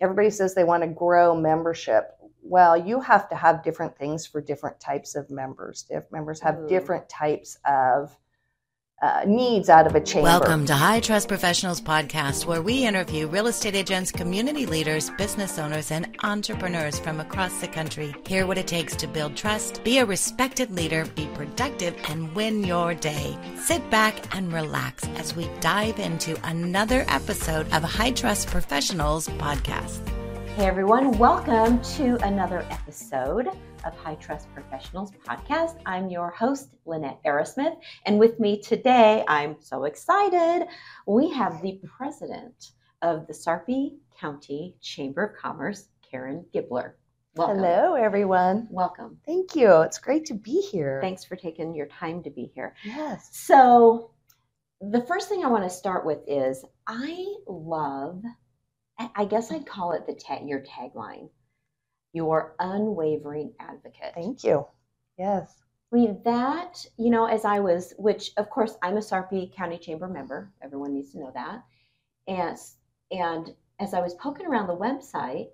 everybody says they want to grow membership. Well, you have to have different things for different types of members. If members have Ooh. different types of uh, needs out of a chamber. Welcome to High Trust Professionals Podcast, where we interview real estate agents, community leaders, business owners, and entrepreneurs from across the country. Hear what it takes to build trust, be a respected leader, be productive, and win your day. Sit back and relax as we dive into another episode of High Trust Professionals Podcast. Hey everyone, welcome to another episode of High Trust Professionals Podcast. I'm your host, Lynette Arrasmith, and with me today, I'm so excited. We have the president of the Sarpy County Chamber of Commerce, Karen Gibler. Welcome. Hello, everyone. Welcome. Thank you. It's great to be here. Thanks for taking your time to be here. Yes. So, the first thing I want to start with is I love, I- I guess I'd call it the tag, your tagline, your unwavering advocate. Thank you. Yes. Mean, that, you know, as I was, which of course I'm a Sarpy County Chamber member, everyone needs to know that. And, and as I was poking around the website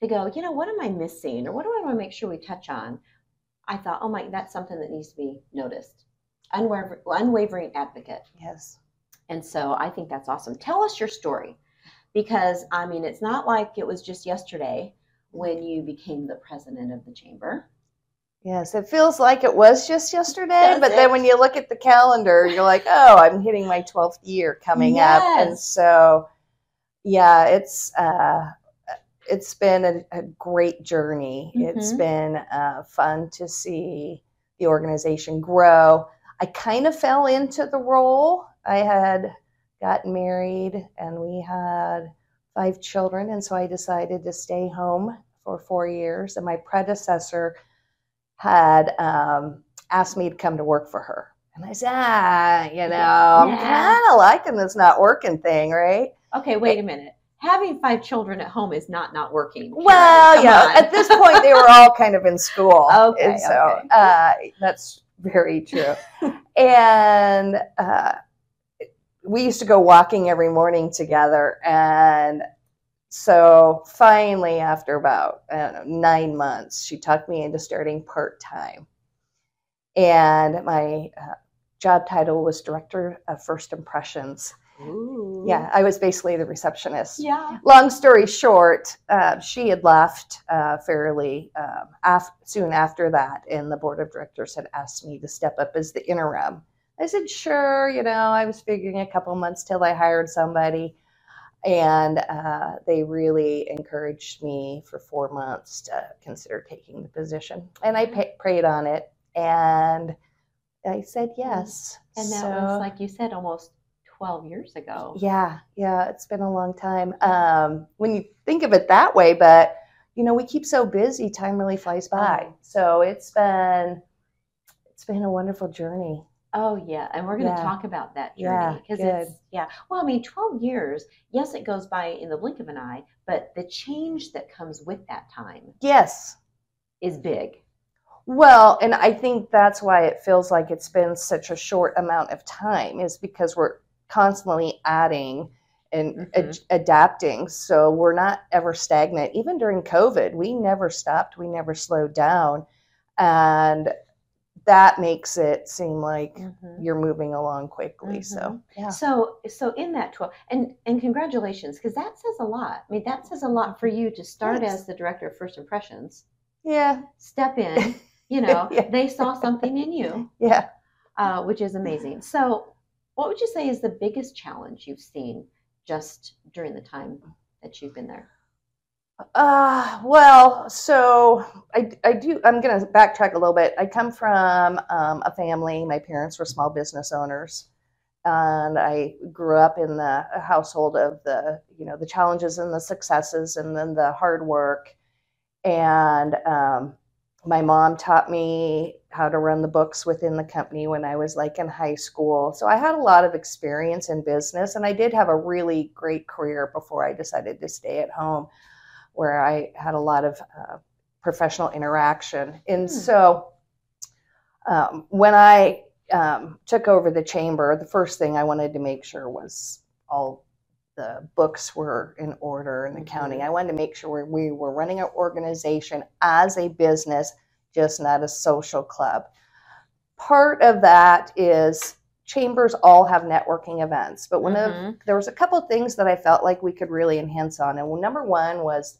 to go, you know, what am I missing or what do I want to make sure we touch on? I thought, oh my, that's something that needs to be noticed. Unwaver- unwavering advocate. Yes. And so I think that's awesome. Tell us your story because I mean, it's not like it was just yesterday when you became the president of the chamber. Yes, it feels like it was just yesterday, Does but then when you look at the calendar, you're like, oh, I'm hitting my 12th year coming up. And so, yeah, it's uh, it's been a, a great journey. It's Mhm. been uh, fun to see the organization grow. I kind of fell into the role. I had gotten married and we had five children, and so I decided to stay home for four years. And my predecessor had um, asked me to come to work for her. And I said, ah, you know, I'm Yeah. kind of liking this not working thing, right? Okay, wait a minute. Having five children at home is not not working. Karen. Well, Come yeah, on. at this point, they were all kind of in school. Okay, And so okay. uh, that's very true. and uh, we used to go walking every morning together. And so finally, after about I don't know, nine months, she talked me into starting part time. And my uh, job title was Director of First Impressions. Ooh. Yeah, I was basically the receptionist Yeah. long story short, uh, she had left uh, fairly um, af- soon after that, and the board of directors had asked me to step up as the interim. I said, sure, you know, I was figuring a couple months till I hired somebody. And uh, they really encouraged me for four months to consider taking the position. And I pa- prayed on it, and I said yes. And that So- was like you said, almost twelve years ago. yeah, yeah, it's been a long time. Um, when you think of it that way, but you know, we keep so busy, time really flies by. Oh. So it's been it's been a wonderful journey. Oh yeah, and we're going to Yeah. talk about that journey because good. it's yeah. Well, I mean, twelve years. Yes, it goes by in the blink of an eye, but the change that comes with that time Yes. is big. Well, and I think that's why it feels like it's been such a short amount of time is because we're constantly adding and ad- Mhm. adapting. So we're not ever stagnant. Even during COVID, we never stopped, we never slowed down. And that makes it seem like you're moving along quickly. So, Mhm. yeah. So, so in that twelve, and and congratulations, because that says a lot. I mean, that says a lot for you to start Thanks. as the director of first impressions, Yeah. step in. You know, Yeah. they saw something in you, Yeah. uh, which is amazing. So, what would you say is the biggest challenge you've seen just during the time that you've been there? Uh, well, so I, I do, I'm going to backtrack a little bit. I come from um, a family, my parents were small business owners. And I grew up in the household of the, you know, the challenges and the successes and then the hard work. And um, my mom taught me how to run the books within the company when I was like in high school. So I had a lot of experience in business and I did have a really great career before I decided to stay at home where I had a lot of uh, professional interaction. And Hmm. so um, when I um, took over the chamber, the first thing I wanted to make sure was all the books were in order in the Mhm. county. I wanted to make sure we were running our organization as a business, just not a social club. Part of that is chambers all have networking events, but one of Mhm. there was a couple of things that I felt like we could really enhance on. And number one was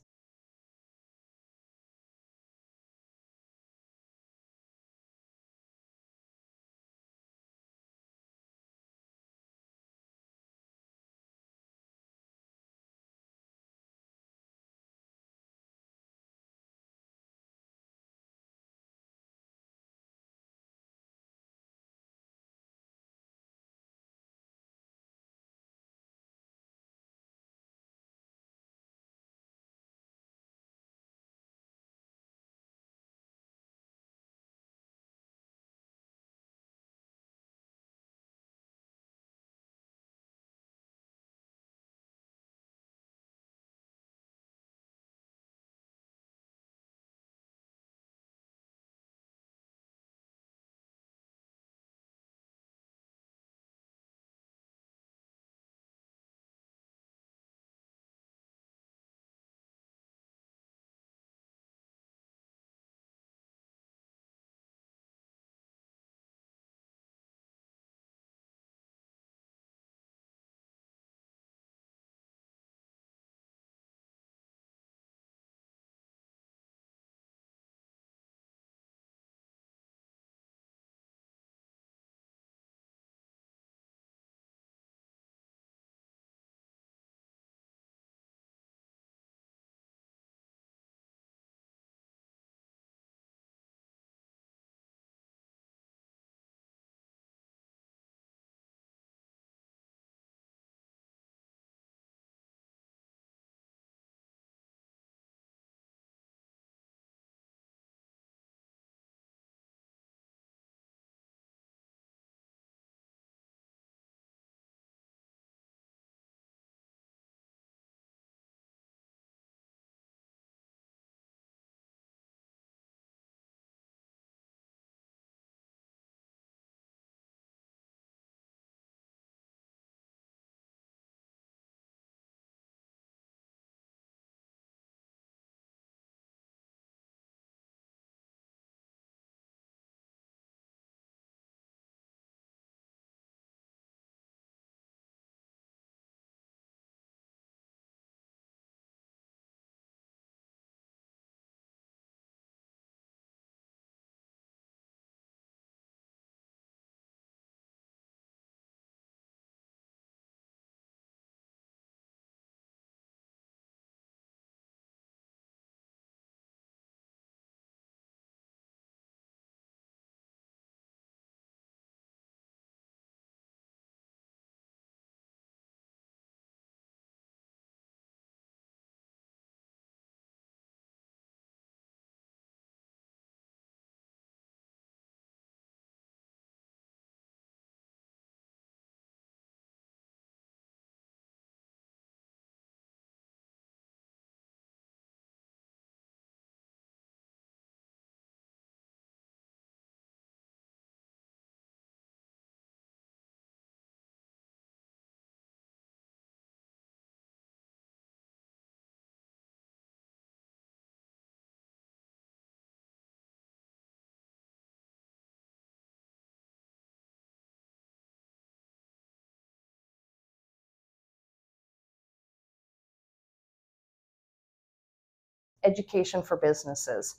education for businesses.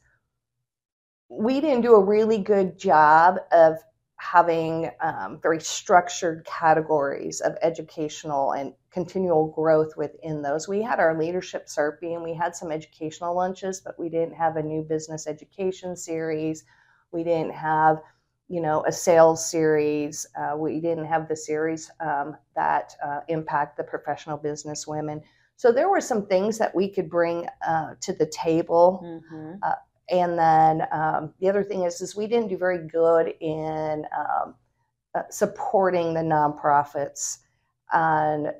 We didn't do a really good job of having um, very structured categories of educational and continual growth within those. We had our leadership Sarpy and we had some educational lunches, but we didn't have a new business education series. We didn't have, you know, a sales series. Uh, we didn't have the series um, that uh, impact the professional business women. So there were some things that we could bring uh, to the table Mhm. and then um, the other thing is, is we didn't do very good in um, uh, supporting the nonprofits. And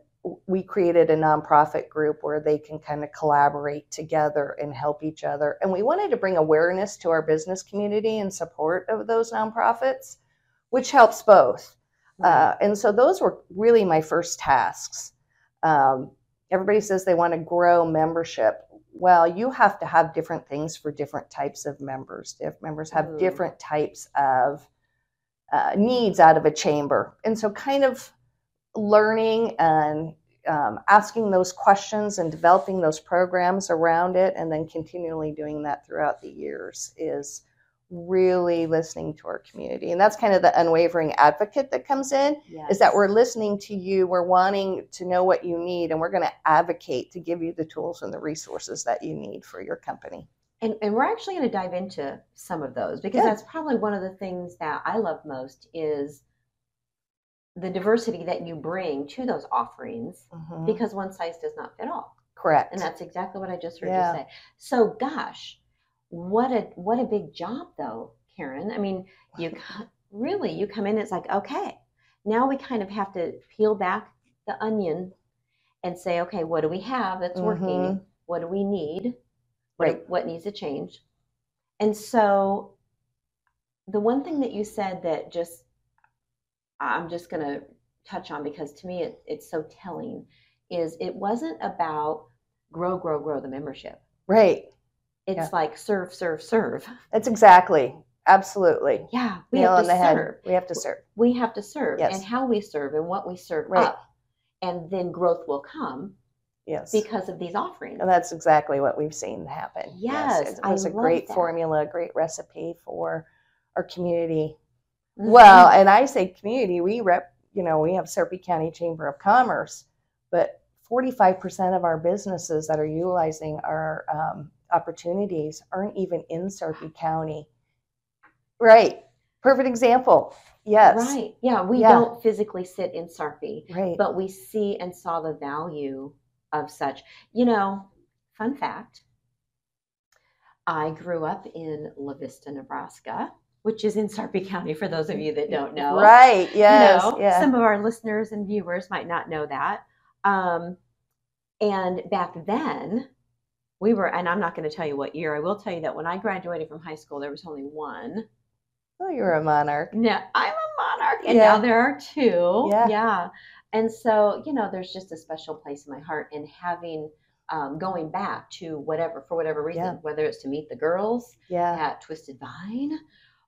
we created a nonprofit group where they can kind of collaborate together and help each other. And we wanted to bring awareness to our business community in support of those nonprofits, which helps both. Uh, and so those were really my first tasks. Um, everybody says they want to grow membership. Well, you have to have different things for different types of members. If members have Mm. different types of uh, needs out of a chamber, and so kind of learning and um, asking those questions and developing those programs around it, and then continually doing that throughout the years is really listening to our community. And that's kind of the unwavering advocate that comes in Yes. is that we're listening to you, we're wanting to know what you need, and we're going to advocate to give you the tools and the resources that you need for your company. And, and we're actually going to dive into some of those because Yeah. that's probably one of the things that I love most is the diversity that you bring to those offerings Mhm. because one size does not fit all. Correct. And that's exactly what I just heard Yeah. you say. So gosh, what a what a big job though, Karen. I mean, you really you come in it's like, okay, now we kind of have to peel back the onion and say, okay, what do we have that's working? Mhm. What do we need? What, Right. what needs to change? And so the one thing that you said that just I'm just going to touch on because to me it, it's so telling is it wasn't about grow, grow, grow the membership. right. It's Yeah. like serve, serve, serve. That's exactly. Absolutely. Yeah, we Nail have to the head. serve. We have to serve. We have to serve, Yes. and how we serve and what we serve Right. up, and then growth will come Yes. because of these offerings. and that's exactly what we've seen happen. Yes, it was a love great that. formula, a great recipe for our community Mhm. Well, and I say community, we rep, you know, we have Sarpy County Chamber of Commerce, but 45% of our businesses that are utilizing our um, opportunities aren't even in Sarpy County. Right. Perfect example. Yes. right? Yeah, we Yeah. don't physically sit in Sarpy, Right. but we see and saw the value of such. You know, fun fact I grew up in La Vista, Nebraska, which is in Sarpy County for those of you that don't know. Right. Yes. You know, yeah. Some of our listeners and viewers might not know that. Um, and back then, we were, and I'm not going to tell you what year. I will tell you that when I graduated from high school, there was only one. oh, you're a monarch. No, I'm a monarch, and Yeah. now there are two. Yeah. And so, you know, there's just a special place in my heart in having, um, going back to whatever, for whatever reason, Yeah. whether it's to meet the girls Yeah. at Twisted Vine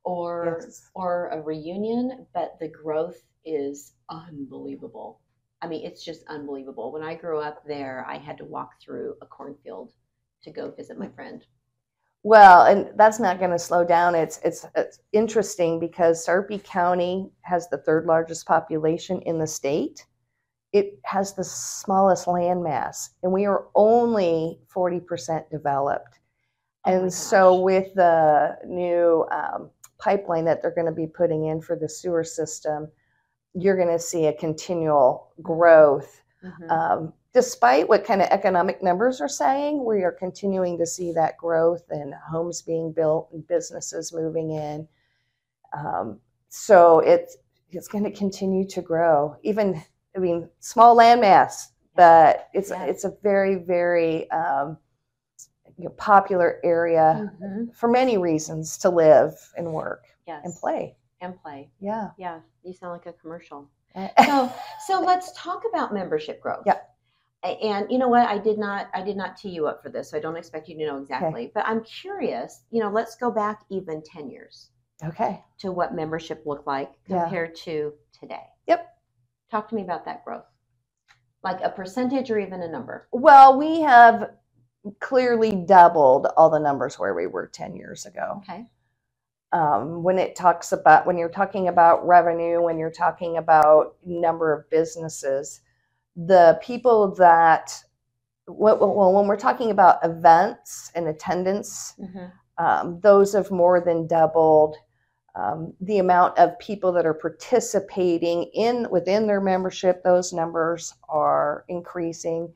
or Yes. or a reunion, but the growth is unbelievable. I mean, it's just unbelievable. When I grew up there, I had to walk through a cornfield to go visit my friend. Well, and that's not going to slow down. It's, it's it's interesting because Sarpy County has the third largest population in the state. It has the smallest land mass, and we are only forty percent developed. Oh and so, with the new um, pipeline that they're going to be putting in for the sewer system, you're going to see a continual growth Mhm. um, despite what kind of economic numbers are saying, we are continuing to see that growth and homes being built and businesses moving in. Um, so it's it's going to continue to grow. Even I mean, small landmass, but it's Yeah. it's a very very um, you know, popular area Mhm. for many reasons to live and work Yes. and play. And play. Yeah. Yeah, you sound like a commercial. So, so let's talk about membership growth. Yeah. And you know what? I did not. I did not tee you up for this, so I don't expect you to know exactly. But I'm curious. You know, let's go back even ten years okay. to what membership looked like Yeah. compared to today. Yep. Talk to me about that growth, like a percentage or even a number. Well, we have clearly doubled all the numbers where we were 10 years ago. Okay. Um, when it talks about, when you're talking about revenue, when you're talking about number of businesses, the people that, what- well, when we're talking about events and attendance, um, those have more than doubled. Um, the amount of people that are participating in within their membership, those numbers are increasing.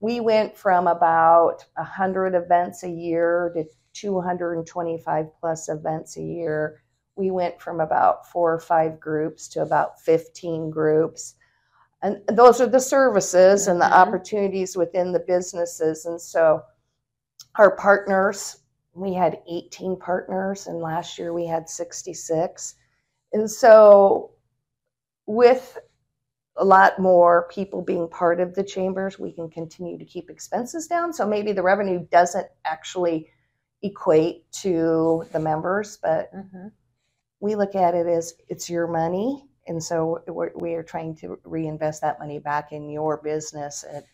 We went from about 100 events a year to 225 plus events a year. We went from about four or five groups to about 15 groups. And those are the services and the Mhm. opportunities within the businesses. And so our partners, we had 18 partners, and last year we had 66. And so with a lot more people being part of the chambers, we can continue to keep expenses down. So maybe the revenue doesn't actually equate to the members, but Mhm. we look at it as it's your money. And so we're, we are trying to reinvest that money back in your business and,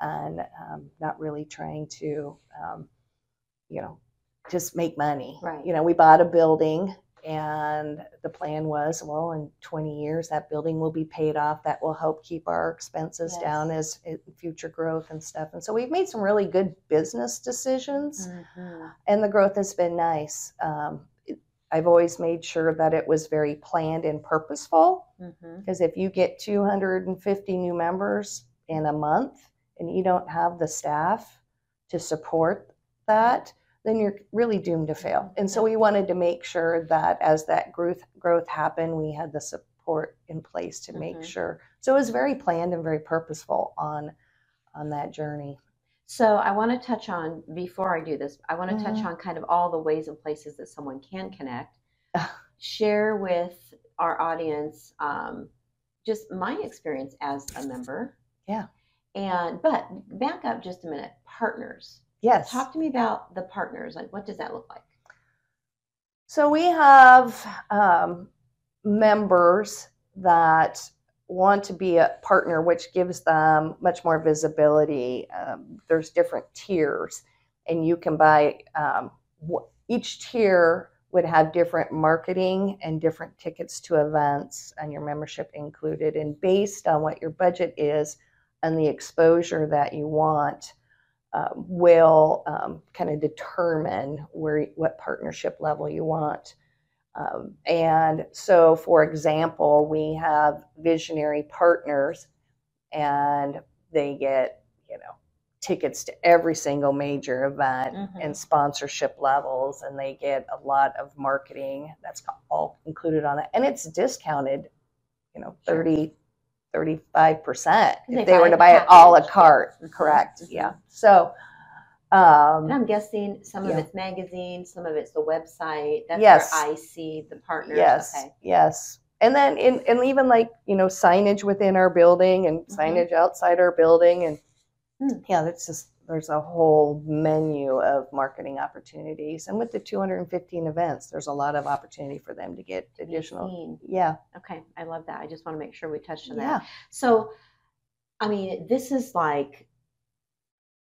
and um, not really trying to, um, you know, just make money. Right. You know, we bought a building and the plan was, well, in 20 years, that building will be paid off. That will help keep our expenses Yes. down as as future growth and stuff. And so we've made some really good business decisions Mhm. and the growth has been nice. Um, I've always made sure that it was very planned and purposeful Mhm. because if you get 250 new members in a month and you don't have the staff to support that, then you're really doomed to fail. And so we wanted to make sure that as that growth growth happened, we had the support in place to make Mhm. sure. So it was very planned and very purposeful on on that journey. So I want to touch on before I do this. I want to touch Mhm. on kind of all the ways and places that someone can connect. Share with our audience um, just my experience as a member. Yeah. And but back up just a minute. Partners. Yes. Talk to me about the partners. Like, what does that look like? So we have um, members that want to be a partner, which gives them much more visibility. Um, there's different tiers, and you can buy um, each tier would have different marketing and different tickets to events and your membership included. And based on what your budget is and the exposure that you want, uh, will um, kind of determine where what partnership level you want. Um, and so, for example, we have visionary partners, and they get you know tickets to every single major event Mhm. and sponsorship levels, and they get a lot of marketing that's all included on it, and it's discounted, you know, Sure. 30 35% if they buy were to buy it all a la carte correct Mhm. yeah so um And I'm guessing some of it's magazines, some of it's the website. That's Yes. where I see the partners. Yes, Okay. yes. And then in and even like, you know, signage within our building and Mhm. signage outside our building and Hmm. yeah, that's just there's a whole menu of marketing opportunities. And with the 215 events, there's a lot of opportunity for them to get additional. Yeah. Okay, I love that. I just want to make sure we touched on Yeah. that. So, I mean, this is like,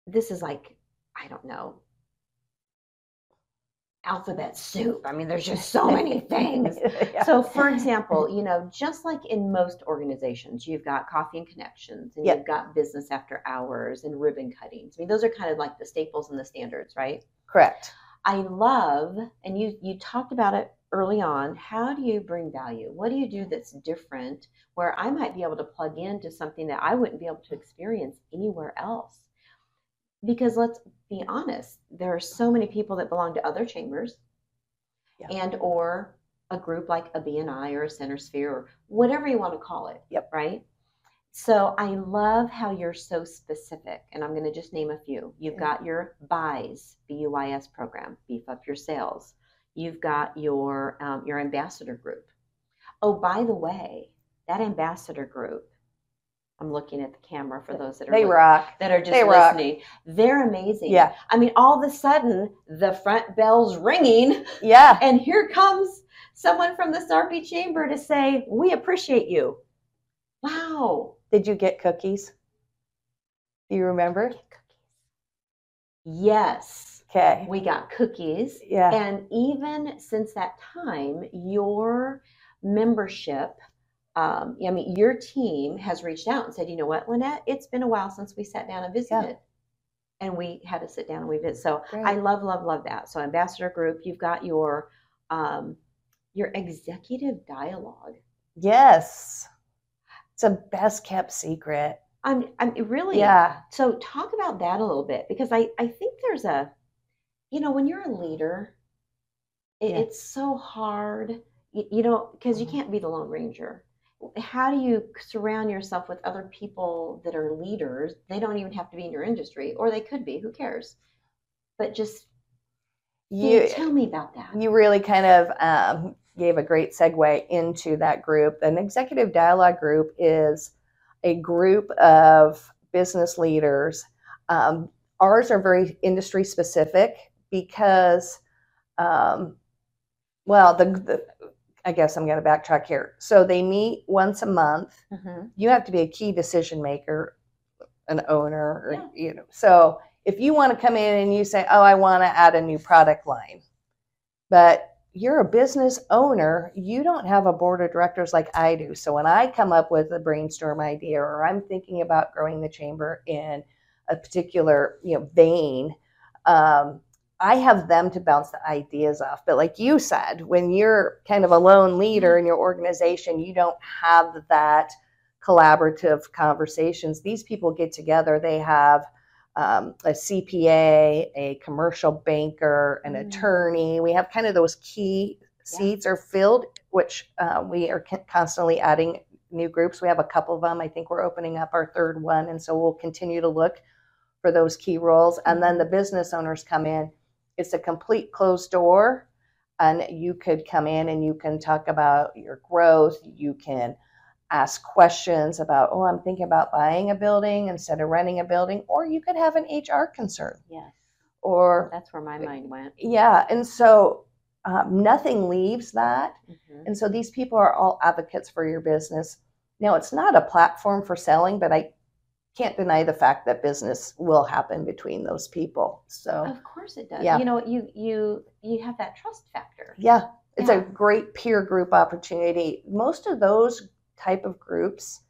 this is like, I don't know, alphabet soup. I mean, there's just so many things. Yeah. So, for example, you know, just like in most organizations, you've got coffee and connections, and Yep. you've got business after hours and ribbon cuttings. I mean, those are kind of like the staples and the standards, right? Correct. I love, and you you talked about it early on. How do you bring value? What do you do that's different where I might be able to plug into something that I wouldn't be able to experience anywhere else? Because let's be honest, there are so many people that belong to other chambers and or a group like a BNI or a Center Sphere or whatever you want to call it. Yep. Right. So I love how you're so specific, and I'm going to just name a few. You've got your BUYS, B-U-Y-S program, beef up your sales. You've got your um, your ambassador group. Oh, by the way, that ambassador group. I'm looking at the camera for those that are They rock. that are just They rock. listening. They're amazing. Yeah. I mean, all of a sudden, the front bell's ringing, Yeah. and here comes someone from the Sarpy Chamber to say, "We appreciate you." Wow. Did you get cookies? Do you remember? Yes, Okay. we got cookies. Yeah. And even since that time, your membership, um, I mean, your team has reached out and said, you know what, Lynette, it's been a while since we sat down and visited. And we had to sit down and we visited. So Great. I love, love, love that. So ambassador group, you've got your um, your executive dialogue. Yes. It's a best kept secret. I'm, I'm really Yeah. So talk about that a little bit because I, I think there's a, you know, when you're a leader, it, Yeah. it's so hard, you, you know, because you Mhm. can't be the Lone Ranger. How do you surround yourself with other people that are leaders? They don't even have to be in your industry, or they could be. Who cares? But just You tell me about that. you really kind of um, gave a great segue into that group. An executive dialogue group is a group of business leaders. Um, ours are very industry specific because, um, well, the, the I guess I'm going to backtrack here. So they meet once a month. Mhm. You have to be a key decision maker, an owner, or, Yeah. you know. So if you want to come in and you say, "Oh, I want to add a new product line," but you're a business owner, you don't have a board of directors like I do. So when I come up with a brainstorm idea or I'm thinking about growing the chamber in a particular, you know, vein, um, I have them to bounce the ideas off. But like you said, when you're kind of a lone leader in your organization, you don't have that collaborative conversations. These people get together, they have um, a CPA, a commercial banker, an Mm. attorney. We have kind of those key seats are filled, which uh, we are constantly adding new groups. We have a couple of them. I think we're opening up our third one, and so we'll continue to look for those key roles. And then the business owners come in. It's a complete closed door, and you could come in and you can talk about your growth. You can ask questions about, oh, I'm thinking about buying a building instead of renting a building, or you could have an HR concern, Yes, or that's where my mind went. yeah. And so um, nothing leaves that. Mhm. And so these people are all advocates for your business. Now, it's not a platform for selling, but I can't deny the fact that business will happen between those people. So, Of course it does. Yeah. You know, you you you have that trust factor. yeah, it's Yeah. a great peer group opportunity. Most of those type of groups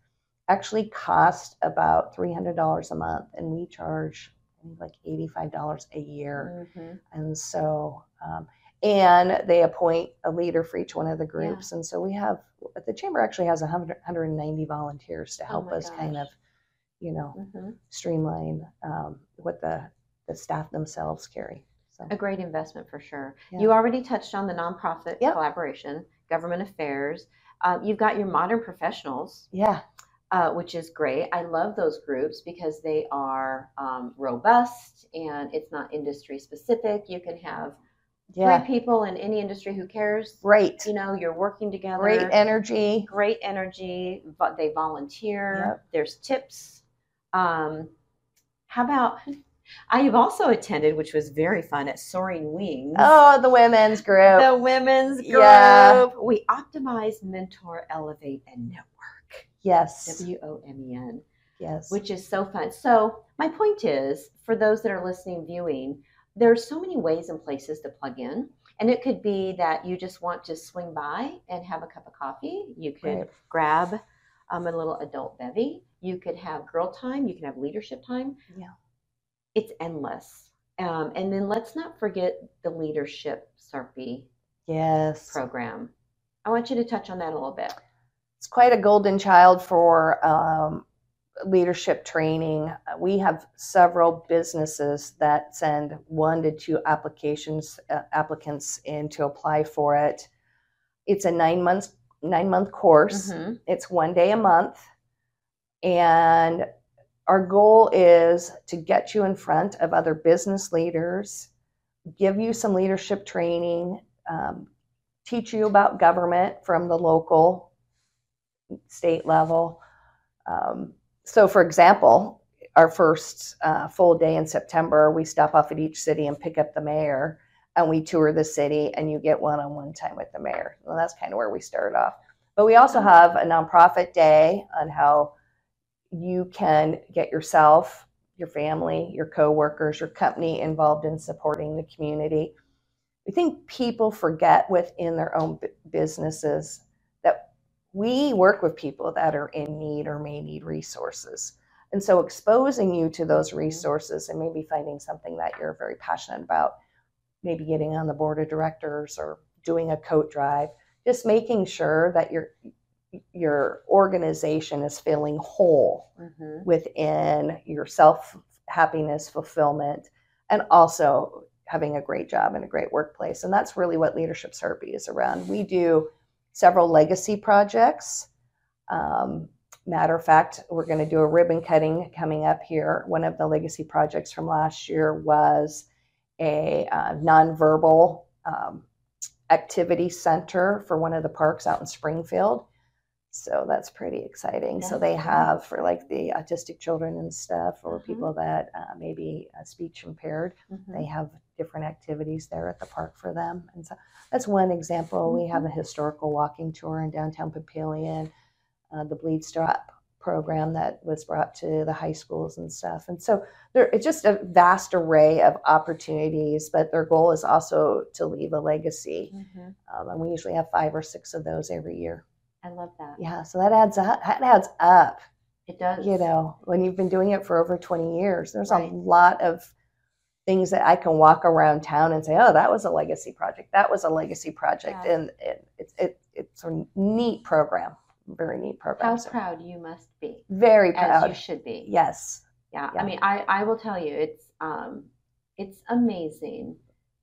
actually cost about $300 a month, and we charge like $85 a year. Mhm. And so, um, and they appoint a leader for each one of the groups. And so we have, the chamber actually has 100, 190 volunteers to Oh help my us kind of, gosh. You know, Mhm. streamline um, what the, the staff themselves carry. So, A great investment for sure. Yeah. You already touched on the nonprofit Yep. collaboration, government affairs. Uh, you've got your modern professionals, yeah, uh, which is great. I love those groups because they are um, robust and it's not industry specific. You can have yeah, three people in any industry who cares. great, You know, you're working together. great energy. great energy. vo- They volunteer. Yep. There's tips. Um, how about? I have also attended, which was very fun, at Soaring Wings. Oh, the women's group. the women's group. Yeah. We optimize, mentor, elevate, and network. yes, W O M E N, yes. which is so fun. So my point is, for those that are listening, viewing, there are so many ways and places to plug in. And it could be that you just want to swing by and have a cup of coffee. You could Right. grab um, a little adult bevy. You could have girl time. You can have leadership time. Yeah. It's endless. Um, and then let's not forget the leadership Sarpy yes. program. I want you to touch on that a little bit. it's quite a golden child for um, leadership training. We have several businesses that send one to two applications uh, applicants in to apply for it. It's a nine months nine month course. Mhm. It's one day a month, and our goal is to get you in front of other business leaders, give you some leadership training, um, teach you about government from the local state level. Um, so, for example, our first uh, full day in September, we stop off at each city and pick up the mayor, and we tour the city, and you get one on one time with the mayor. Well, that's kind of where we start off. But we also have a nonprofit day on how you can get yourself, your family, your coworkers, your company involved in supporting the community. We think people forget within their own businesses that we work with people that are in need or may need resources. And so exposing you to those mm-hmm. resources and maybe finding something that you're very passionate about, maybe getting on the board of directors or doing a coat drive, just making sure that your your organization is feeling whole Mhm. within your self happiness, fulfillment, and also having a great job and a great workplace. And that's really what Leadership Sarpy is around. We do several legacy projects. Um, matter of fact, we're going to do a ribbon cutting coming up here. One of the legacy projects from last year was a uh, nonverbal um, activity center for one of the parks out in Springfield So that's pretty exciting. so they have for like the autistic children and stuff, or Uh-huh. people that uh, may be uh, speech impaired. Mhm. They have different activities there at the park for them. And so that's one example. We have a historical walking tour in downtown Papillion, uh, the Bleed Strap program that was brought to the high schools and stuff. And so there, it's just a vast array of opportunities, but their goal is also to leave a legacy. Mhm. Um, and we usually have five or six of those every year. I love that. Yeah, so that adds up. That adds up. It does. You know, when you've been doing it for over 20 years, there's Right. a lot of things that I can walk around town and say, "Oh, that was a legacy project. That was a legacy project," Yeah. and it, it's it, it's a neat program, very neat program. How So proud you must be, very as proud. you should be. Yes, Yeah, Yeah. I mean, I, I will tell you, it's um, it's amazing.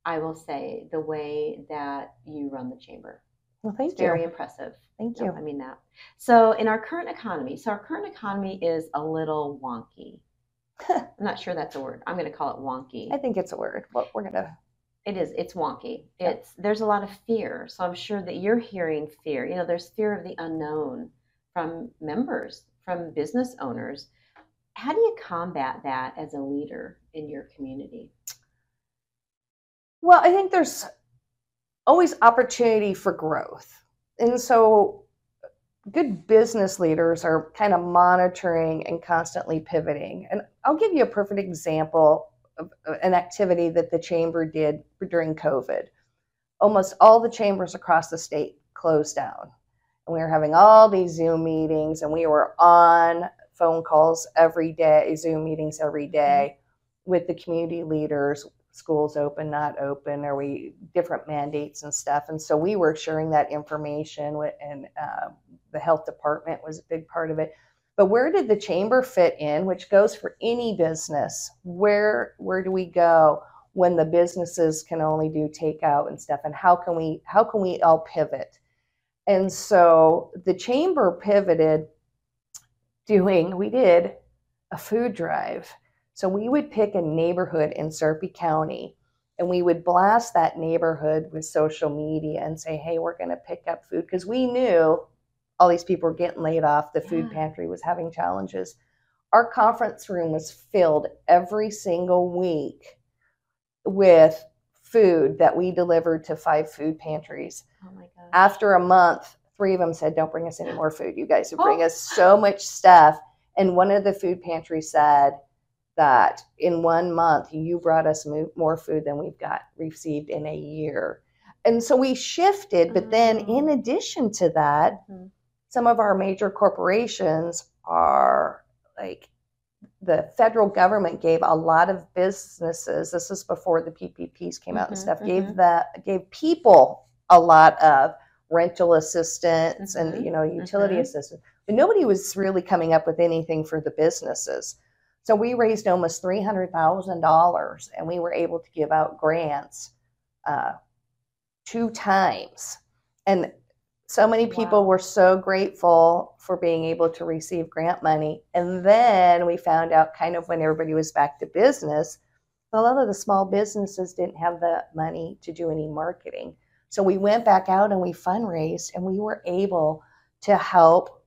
I will say the way that you run the chamber. Well, thank It's very impressive. thank No, you. I mean that. So in our current economy, so our current economy is a little wonky. I'm not sure that's a word. I'm going to call it wonky. I think it's a word. Well, we're gonna. It is. It's wonky. Yeah. It's there's a lot of fear. So I'm sure that you're hearing fear. You know, there's fear of the unknown from members, from business owners. How do you combat that as a leader in your community? Well, I think there's always opportunity for growth. And so good business leaders are kind of monitoring and constantly pivoting. And I'll give you a perfect example of an activity that the chamber did during COVID. Almost all the chambers across the state closed down. And we were having all these Zoom meetings and we were on phone calls every day, Zoom meetings every day mm-hmm. with the community leaders, schools open, not open, or we different mandates and stuff. And so we were sharing that information, with, and uh, the health department was a big part of it. But where did the chamber fit in? Which goes for any business. Where where do we go when the businesses can only do takeout and stuff? And how can we how can we all pivot? And so the chamber pivoted doing we did a food drive so we would pick a neighborhood in Sarpy County and we would blast that neighborhood with social media and say, hey, we're going to pick up food because we knew all these people were getting laid off. The food Yeah. pantry was having challenges. Our conference room was filled every single week with food that we delivered to five food pantries. Oh my gosh. After a month, three of them said, Don't bring us any more food. You guys would bring Oh. us so much stuff. And one of the food pantries said that in one month, you brought us mo- more food than we've got received in a year. And so we shifted. But then, Oh. in addition to that, Mhm. some of our major corporations are like the federal government gave a lot of businesses this is before the ppps came out and Mhm, stuff gave that gave people a lot of rental assistance and you know utility mhm. assistance but nobody was really coming up with anything for the businesses so we raised almost $300000 and we were able to give out grants uh, two times and so many people Wow. were so grateful for being able to receive grant money. And then we found out kind of when everybody was back to business, a lot of the small businesses didn't have the money to do any marketing. So we went back out and we fundraised and we were able to help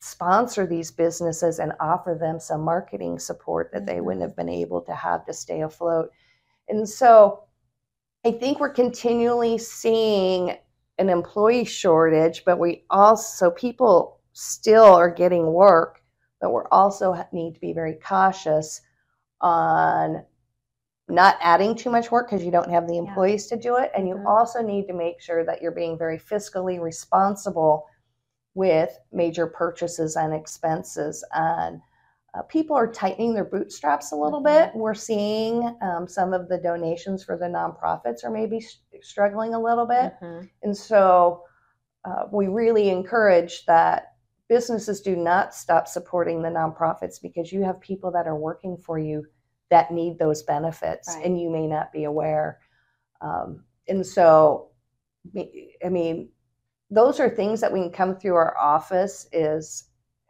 sponsor these businesses and offer them some marketing support that they wouldn't Mhm. have been able to have to stay afloat. And so I think we're continually seeing an employee shortage, but we also people still are getting work, but we're also need to be very cautious on not adding too much work because you don't have the employees to do it, and you Mhm. also need to make sure that you're being very fiscally responsible with major purchases and expenses and uh, people are tightening their bootstraps a little Mhm. bit. We're seeing um, some of the donations for the nonprofits are maybe s- struggling a little bit. Mhm. And so uh, we really encourage that businesses do not stop supporting the nonprofits because you have people that are working for you that need those benefits Right. and you may not be aware. Um, and so, I mean, those are things that we can come through our office is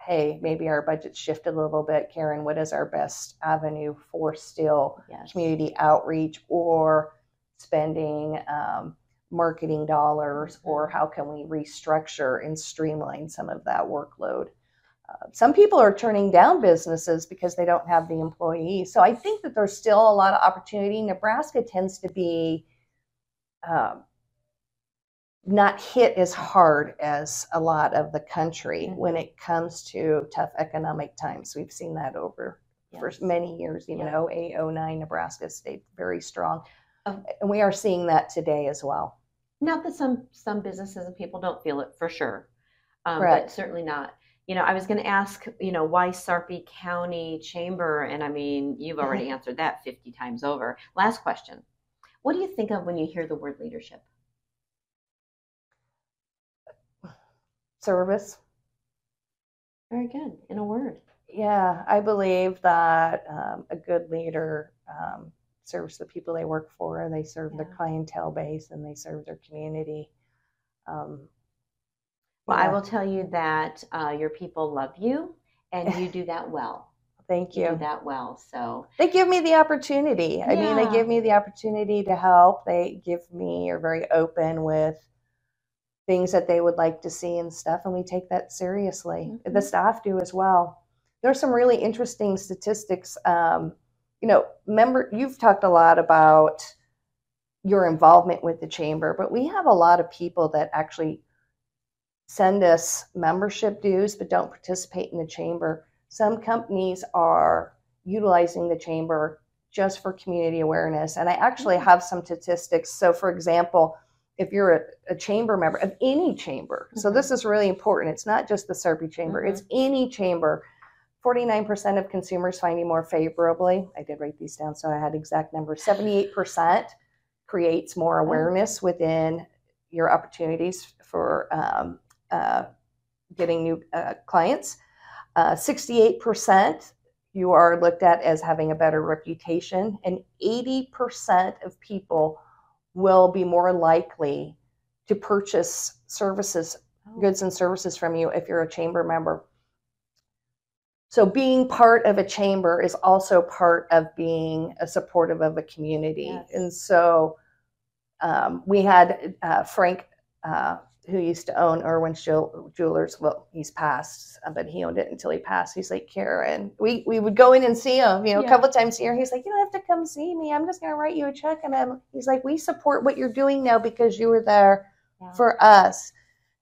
hey, maybe our budget shifted a little bit. Karen, what is our best avenue for still Yes. community outreach or spending um, marketing dollars or how can we restructure and streamline some of that workload. Uh, some people are turning down businesses because they don't have the employees. So I think that there's still a lot of opportunity. Nebraska tends to be um, not hit as hard as a lot of the country Mhm. when it comes to tough economic times. We've seen that over for many years, even Yeah. 08, 09, Nebraska stayed very strong. Oh. And we are seeing that today as well. Not that some some businesses and people don't feel it for sure, um, but certainly not. You know, I was going to ask, you know, why Sarpy County Chamber, and I mean, you've already answered that fifty times over. Last question: What do you think of when you hear the word leadership? Service. Very good. In a word. Yeah, I believe that um, a good leader um, serves the people they work for, they serve their clientele base, and they serve their community. Um, Well, I will tell you that uh, your people love you, and you do that well. Thank You do that well. So They give me the opportunity. I mean, they give me the opportunity to help. They give me, are very open with things that they would like to see and stuff, and we take that seriously. The Mhm. staff do as well. There's some really interesting statistics. Um, you know, member, you've talked a lot about your involvement with the chamber, but we have a lot of people that actually send us membership dues but don't participate in the chamber. Some companies are utilizing the chamber just for community awareness. And I actually have some statistics. So, for example, if you're a, a chamber member of any chamber, so this is really important. It's not just the Sarpy chamber, Mhm. it's any chamber. 49% of consumers find you more favorably. I did write these down so I had exact numbers. 78% creates more awareness within your opportunities for um, uh, getting new uh, clients. Uh, 68% you are looked at as having a better reputation, and 80% of people will be more likely to purchase services, goods and services from you if you're a chamber member. So, being part of a chamber is also part of being a supportive of a community. Yes. And so, um, we had uh, Frank, uh, who used to own Irwin's Jewel- Jewelers. Well, he's passed, but he owned it until he passed. He's like, Karen, we, we would go in and see him, you know, Yeah. a couple of times a year. He's like, you don't have to come see me. I'm just going to write you a check. And I'm, he's like, we support what you're doing now because you were there Yeah. for us.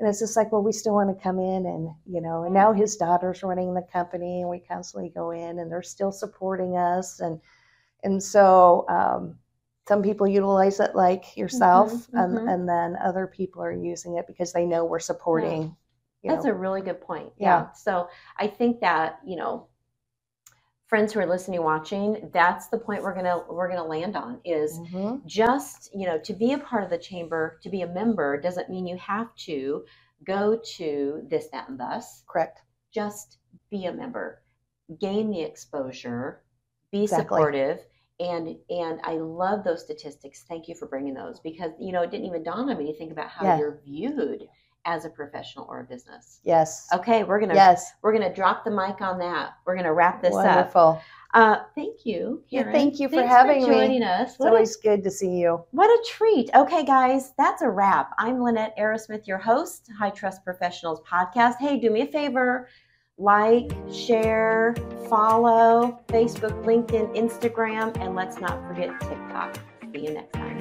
And it's just like, well, we still want to come in and, you know, and now his daughter's running the company and we constantly go in and they're still supporting us. And, and so, um, some people utilize it like yourself and, mhm. and then other people are using it because they know we're supporting, you That's know, a really good point. Yeah. Yeah. So I think that, you know, friends who are listening, watching, that's the point we're gonna we're gonna land on is Mhm. just, you know, to be a part of the chamber, to be a member doesn't mean you have to go to this, that, and thus. correct. Just be a member. Gain the exposure, be Exactly. supportive. And and I love those statistics. Thank you for bringing those because you know it didn't even dawn on me to think about how Yeah. you're viewed as a professional or a business. Yes. Okay, we're gonna Yes. we're gonna drop the mic on that. We're gonna wrap this up. Wonderful. Uh, thank you. Yeah, Karen. thank you for Thanks having me. joining us. It's What a, always good to see you. what a treat. Okay, guys, that's a wrap. I'm Lynette Arrasmith, your host, High Trust Professionals Podcast. Hey, do me a favor. Like, share, follow Facebook, LinkedIn, Instagram, and let's not forget TikTok. See you next time.